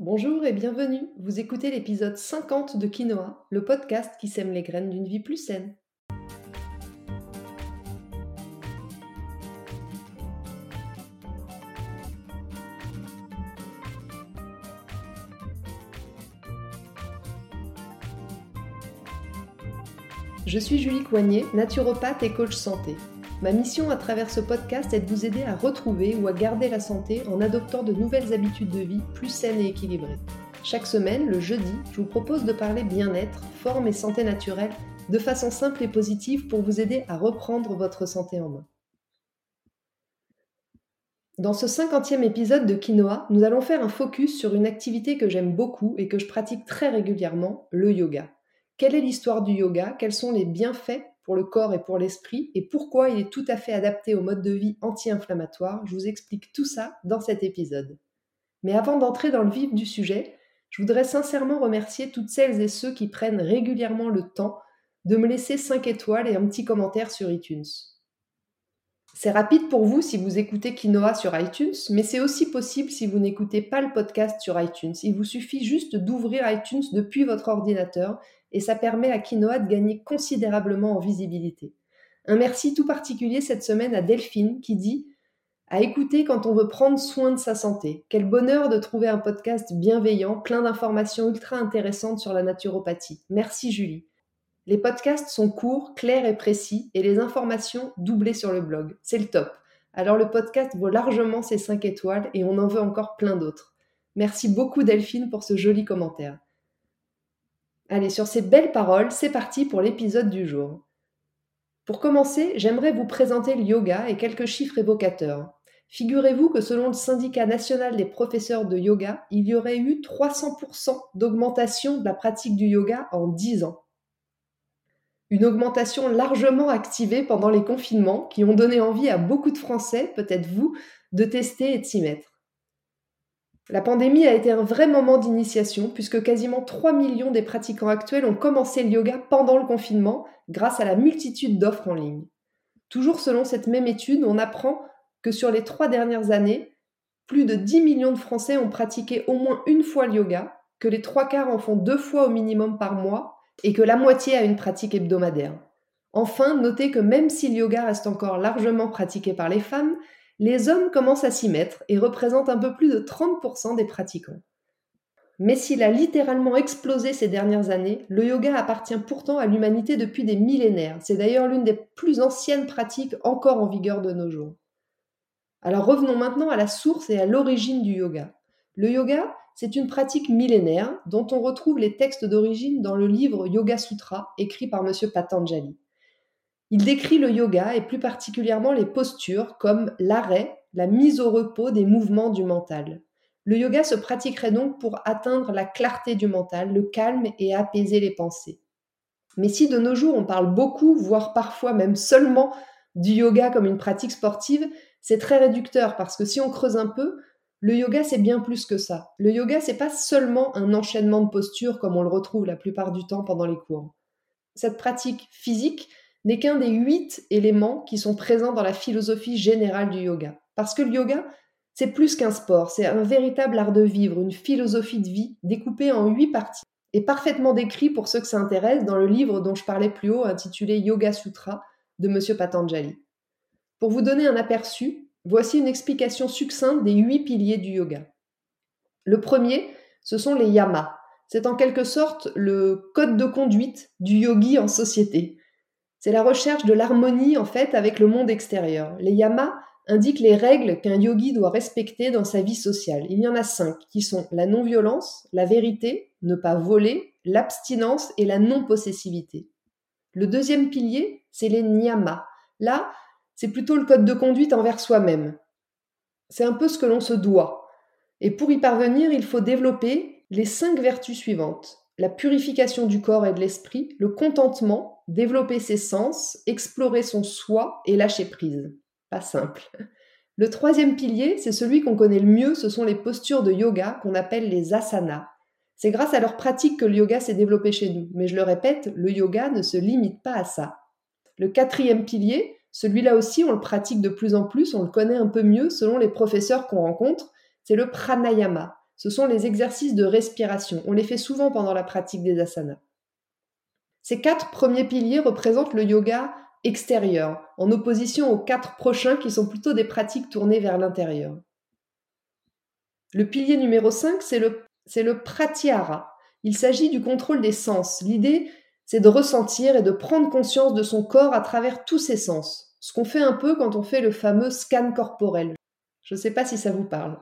Bonjour et bienvenue. Vous écoutez l'épisode 50 de Quinoa, le podcast qui sème les graines d'une vie plus saine. Je suis Julie Coignet, naturopathe et coach santé. Ma mission à travers ce podcast est de vous aider à retrouver ou à garder la santé en adoptant de nouvelles habitudes de vie plus saines et équilibrées. Chaque semaine, le jeudi, je vous propose de parler bien-être, forme et santé naturelle de façon simple et positive pour vous aider à reprendre votre santé en main. Dans ce cinquantième épisode de Quinoa, nous allons faire un focus sur une activité que j'aime beaucoup et que je pratique très régulièrement, le yoga. Quelle est l'histoire du yoga? Quels sont les bienfaits pour le corps et pour l'esprit et pourquoi il est tout à fait adapté au mode de vie anti-inflammatoire. Je vous explique tout ça dans cet épisode. Mais avant d'entrer dans le vif du sujet, je voudrais sincèrement remercier toutes celles et ceux qui prennent régulièrement le temps de me laisser 5 étoiles et un petit commentaire sur iTunes. C'est rapide pour vous si vous écoutez Quinoa sur iTunes, mais c'est aussi possible si vous n'écoutez pas le podcast sur iTunes. Il vous suffit juste d'ouvrir iTunes depuis votre ordinateur et ça permet à Quinoa de gagner considérablement en visibilité. Un merci tout particulier cette semaine à Delphine qui dit à écouter quand on veut prendre soin de sa santé. Quel bonheur de trouver un podcast bienveillant, plein d'informations ultra intéressantes sur la naturopathie. Merci Julie. Les podcasts sont courts, clairs et précis et les informations doublées sur le blog. C'est le top. Alors le podcast vaut largement ses 5 étoiles et on en veut encore plein d'autres. Merci beaucoup Delphine pour ce joli commentaire. Allez, sur ces belles paroles, c'est parti pour l'épisode du jour. Pour commencer, j'aimerais vous présenter le yoga et quelques chiffres évocateurs. Figurez-vous que selon le syndicat national des professeurs de yoga, il y aurait eu 300% d'augmentation de la pratique du yoga en 10 ans. Une augmentation largement activée pendant les confinements qui ont donné envie à beaucoup de Français, peut-être vous, de tester et de s'y mettre. La pandémie a été un vrai moment d'initiation puisque quasiment 3 millions des pratiquants actuels ont commencé le yoga pendant le confinement grâce à la multitude d'offres en ligne. Toujours selon cette même étude, on apprend que sur les trois dernières années, plus de 10 millions de Français ont pratiqué au moins une fois le yoga, que les trois quarts en font deux fois au minimum par mois et que la moitié a une pratique hebdomadaire. Enfin, notez que même si le yoga reste encore largement pratiqué par les femmes, les hommes commencent à s'y mettre et représentent un peu plus de 30% des pratiquants. Mais s'il a littéralement explosé ces dernières années, le yoga appartient pourtant à l'humanité depuis des millénaires. C'est d'ailleurs l'une des plus anciennes pratiques encore en vigueur de nos jours. Alors revenons maintenant à la source et à l'origine du yoga. Le yoga, c'est une pratique millénaire dont on retrouve les textes d'origine dans le livre Yoga Sutra écrit par M. Patanjali. Il décrit le yoga et plus particulièrement les postures comme l'arrêt, la mise au repos des mouvements du mental. Le yoga se pratiquerait donc pour atteindre la clarté du mental, le calme et apaiser les pensées. Mais si de nos jours on parle beaucoup, voire parfois même seulement du yoga comme une pratique sportive, c'est très réducteur parce que si on creuse un peu, le yoga c'est bien plus que ça. Le yoga c'est pas seulement un enchaînement de postures comme on le retrouve la plupart du temps pendant les cours. Cette pratique physique, n'est qu'un des huit éléments qui sont présents dans la philosophie générale du yoga. Parce que le yoga, c'est plus qu'un sport, c'est un véritable art de vivre, une philosophie de vie découpée en huit parties et parfaitement décrit pour ceux que ça intéresse dans le livre dont je parlais plus haut intitulé Yoga Sutra de M. Patanjali. Pour vous donner un aperçu, voici une explication succincte des huit piliers du yoga. Le premier, ce sont les yamas. C'est en quelque sorte le code de conduite du yogi en société. C'est la recherche de l'harmonie en fait avec le monde extérieur. Les yamas indiquent les règles qu'un yogi doit respecter dans sa vie sociale. Il y en a cinq qui sont la non-violence, la vérité, ne pas voler, l'abstinence et la non-possessivité. Le deuxième pilier, c'est les niyamas. Là, c'est plutôt le code de conduite envers soi-même. C'est un peu ce que l'on se doit. Et pour y parvenir, il faut développer les cinq vertus suivantes. La purification du corps et de l'esprit, le contentement, développer ses sens, explorer son soi et lâcher prise. Pas simple. Le troisième pilier, c'est celui qu'on connaît le mieux, ce sont les postures de yoga qu'on appelle les asanas. C'est grâce à leur pratique que le yoga s'est développé chez nous. Mais je le répète, le yoga ne se limite pas à ça. Le quatrième pilier, celui-là aussi, on le pratique de plus en plus, on le connaît un peu mieux selon les professeurs qu'on rencontre, c'est le pranayama. Ce sont les exercices de respiration. On les fait souvent pendant la pratique des asanas. Ces quatre premiers piliers représentent le yoga extérieur, en opposition aux quatre prochains qui sont plutôt des pratiques tournées vers l'intérieur. Le pilier numéro 5, c'est le, le. Il s'agit du contrôle des sens. L'idée, c'est de ressentir et de prendre conscience de son corps à travers tous ses sens. Ce qu'on fait un peu quand on fait le fameux scan corporel. Je ne sais pas si ça vous parle.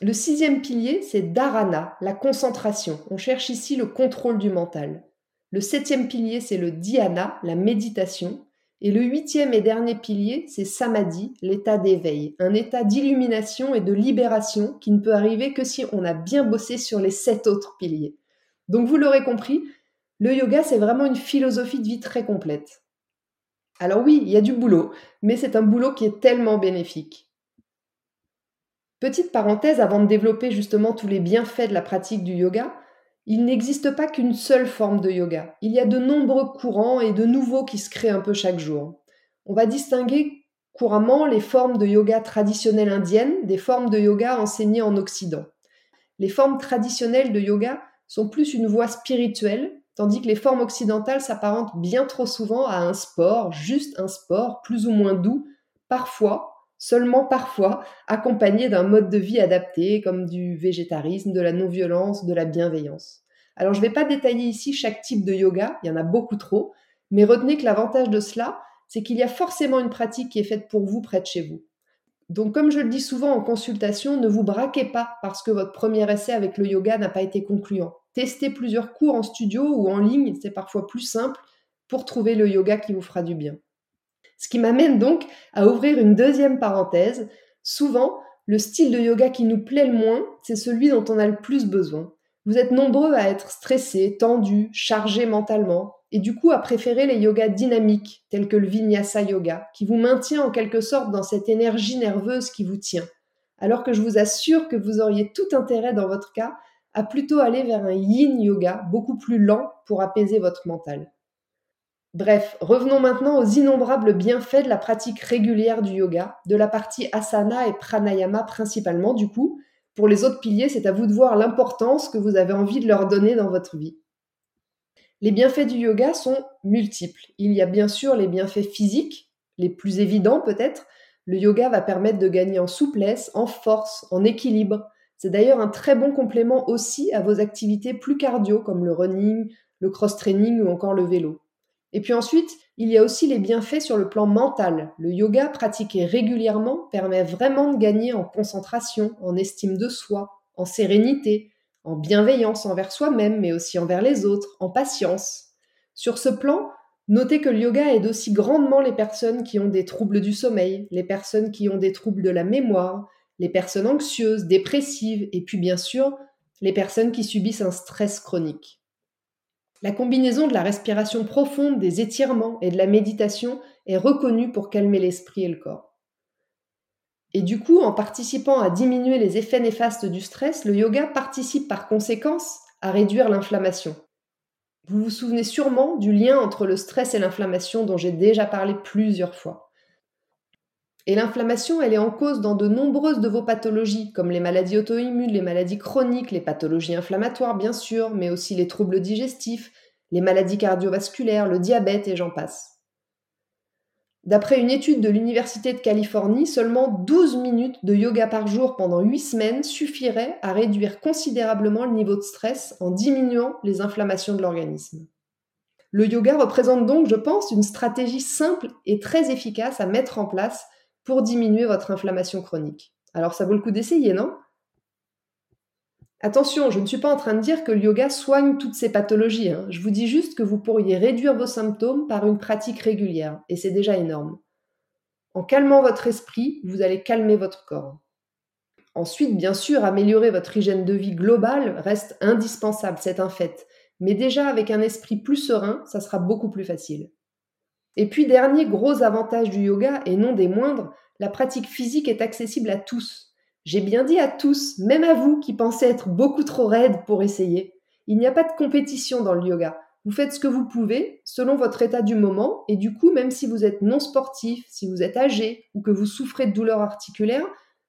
Le sixième pilier, c'est dharana, la concentration. On cherche ici le contrôle du mental. Le septième pilier, c'est le dhyana, la méditation. Et le huitième et dernier pilier, c'est samadhi, l'état d'éveil, un état d'illumination et de libération qui ne peut arriver que si on a bien bossé sur les sept autres piliers. Donc vous l'aurez compris, le yoga, c'est vraiment une philosophie de vie très complète. Alors oui, il y a du boulot, mais c'est un boulot qui est tellement bénéfique. Petite parenthèse avant de développer justement tous les bienfaits de la pratique du yoga, il n'existe pas qu'une seule forme de yoga. Il y a de nombreux courants et de nouveaux qui se créent un peu chaque jour. On va distinguer couramment les formes de yoga traditionnelles indiennes des formes de yoga enseignées en Occident. Les formes traditionnelles de yoga sont plus une voie spirituelle, tandis que les formes occidentales s'apparentent bien trop souvent à un sport, juste un sport, plus ou moins doux, parfois, seulement parfois accompagné d'un mode de vie adapté comme du végétarisme, de la non-violence, de la bienveillance. Alors je ne vais pas détailler ici chaque type de yoga, il y en a beaucoup trop, mais retenez que l'avantage de cela, c'est qu'il y a forcément une pratique qui est faite pour vous près de chez vous. Donc comme je le dis souvent en consultation, ne vous braquez pas parce que votre premier essai avec le yoga n'a pas été concluant. Testez plusieurs cours en studio ou en ligne, c'est parfois plus simple pour trouver le yoga qui vous fera du bien. Ce qui m'amène donc à ouvrir une deuxième parenthèse. Souvent, le style de yoga qui nous plaît le moins, c'est celui dont on a le plus besoin. Vous êtes nombreux à être stressés, tendus, chargés mentalement, et du coup à préférer les yogas dynamiques, tels que le vinyasa yoga, qui vous maintient en quelque sorte dans cette énergie nerveuse qui vous tient. Alors que je vous assure que vous auriez tout intérêt dans votre cas à plutôt aller vers un yin yoga, beaucoup plus lent pour apaiser votre mental. Bref, revenons maintenant aux innombrables bienfaits de la pratique régulière du yoga, de la partie asana et pranayama principalement du coup. Pour les autres piliers, c'est à vous de voir l'importance que vous avez envie de leur donner dans votre vie. Les bienfaits du yoga sont multiples. Il y a bien sûr les bienfaits physiques, les plus évidents peut-être. Le yoga va permettre de gagner en souplesse, en force, en équilibre. C'est d'ailleurs un très bon complément aussi à vos activités plus cardio comme le running, le cross-training ou encore le vélo. Et puis ensuite, il y a aussi les bienfaits sur le plan mental. Le yoga pratiqué régulièrement permet vraiment de gagner en concentration, en estime de soi, en sérénité, en bienveillance envers soi-même, mais aussi envers les autres, en patience. Sur ce plan, notez que le yoga aide aussi grandement les personnes qui ont des troubles du sommeil, les personnes qui ont des troubles de la mémoire, les personnes anxieuses, dépressives, et puis bien sûr, les personnes qui subissent un stress chronique. La combinaison de la respiration profonde, des étirements et de la méditation est reconnue pour calmer l'esprit et le corps. Et du coup, en participant à diminuer les effets néfastes du stress, le yoga participe par conséquence à réduire l'inflammation. Vous vous souvenez sûrement du lien entre le stress et l'inflammation dont j'ai déjà parlé plusieurs fois. Et l'inflammation, elle est en cause dans de nombreuses de vos pathologies, comme les maladies auto-immunes, les maladies chroniques, les pathologies inflammatoires bien sûr, mais aussi les troubles digestifs, les maladies cardiovasculaires, le diabète et j'en passe. D'après une étude de l'Université de Californie, seulement 12 minutes de yoga par jour pendant 8 semaines suffiraient à réduire considérablement le niveau de stress en diminuant les inflammations de l'organisme. Le yoga représente donc, je pense, une stratégie simple et très efficace à mettre en place pour diminuer votre inflammation chronique. Alors ça vaut le coup d'essayer, non? Attention, je ne suis pas en train de dire que le yoga soigne toutes ces pathologies. Hein. Je vous dis juste que vous pourriez réduire vos symptômes par une pratique régulière, et c'est déjà énorme. En calmant votre esprit, vous allez calmer votre corps. Ensuite, bien sûr, améliorer votre hygiène de vie globale reste indispensable, c'est un fait. Mais déjà avec un esprit plus serein, ça sera beaucoup plus facile. Et puis, dernier gros avantage du yoga, et non des moindres, la pratique physique est accessible à tous. J'ai bien dit à tous, même à vous qui pensez être beaucoup trop raide pour essayer. Il n'y a pas de compétition dans le yoga. Vous faites ce que vous pouvez, selon votre état du moment, et du coup, même si vous êtes non sportif, si vous êtes âgé ou que vous souffrez de douleurs articulaires,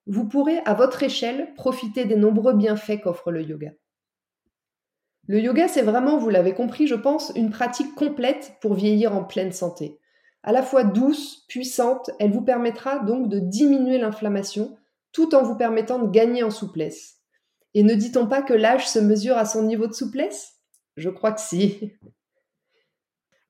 vous pourrez à votre échelle profiter des nombreux bienfaits qu'offre le yoga. Le yoga, c'est vraiment, vous l'avez compris, je pense, une pratique complète pour vieillir en pleine santé. À la fois douce, puissante, elle vous permettra donc de diminuer l'inflammation tout en vous permettant de gagner en souplesse. Et ne dit-on pas que l'âge se mesure à son niveau de souplesse? Je crois que si.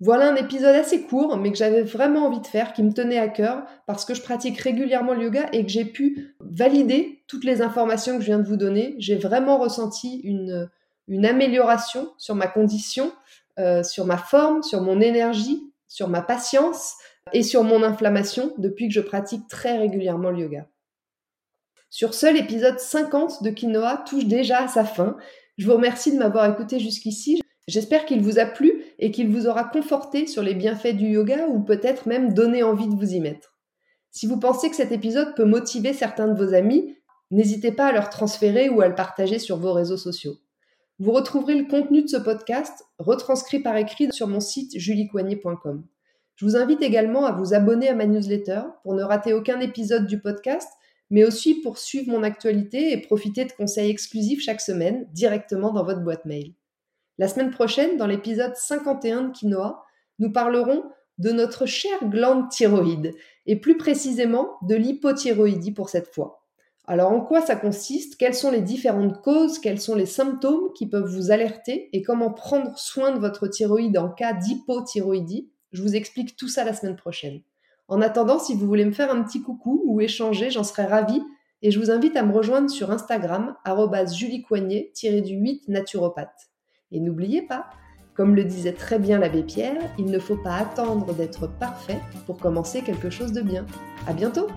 Voilà un épisode assez court, mais que j'avais vraiment envie de faire, qui me tenait à cœur, parce que je pratique régulièrement le yoga et que j'ai pu valider toutes les informations que je viens de vous donner. J'ai vraiment ressenti une, une amélioration sur ma condition, euh, sur ma forme, sur mon énergie, sur ma patience et sur mon inflammation depuis que je pratique très régulièrement le yoga. Sur ce, l'épisode 50 de Quinoa touche déjà à sa fin. Je vous remercie de m'avoir écouté jusqu'ici. J'espère qu'il vous a plu et qu'il vous aura conforté sur les bienfaits du yoga ou peut-être même donné envie de vous y mettre. Si vous pensez que cet épisode peut motiver certains de vos amis, n'hésitez pas à leur transférer ou à le partager sur vos réseaux sociaux. Vous retrouverez le contenu de ce podcast retranscrit par écrit sur mon site juliecoignet.com. Je vous invite également à vous abonner à ma newsletter pour ne rater aucun épisode du podcast, mais aussi pour suivre mon actualité et profiter de conseils exclusifs chaque semaine directement dans votre boîte mail. La semaine prochaine, dans l'épisode 51 de Quinoa, nous parlerons de notre chère glande thyroïde, et plus précisément de l'hypothyroïdie pour cette fois. Alors en quoi ça consiste? Quelles sont les différentes causes? Quels sont les symptômes qui peuvent vous alerter? Et comment prendre soin de votre thyroïde en cas d'hypothyroïdie? Je vous explique tout ça la semaine prochaine. En attendant, si vous voulez me faire un petit coucou ou échanger, j'en serais ravie et je vous invite à me rejoindre sur Instagram, juliecoignet-du8 naturopathe. Et n'oubliez pas, comme le disait très bien l'abbé Pierre, il ne faut pas attendre d'être parfait pour commencer quelque chose de bien. À bientôt!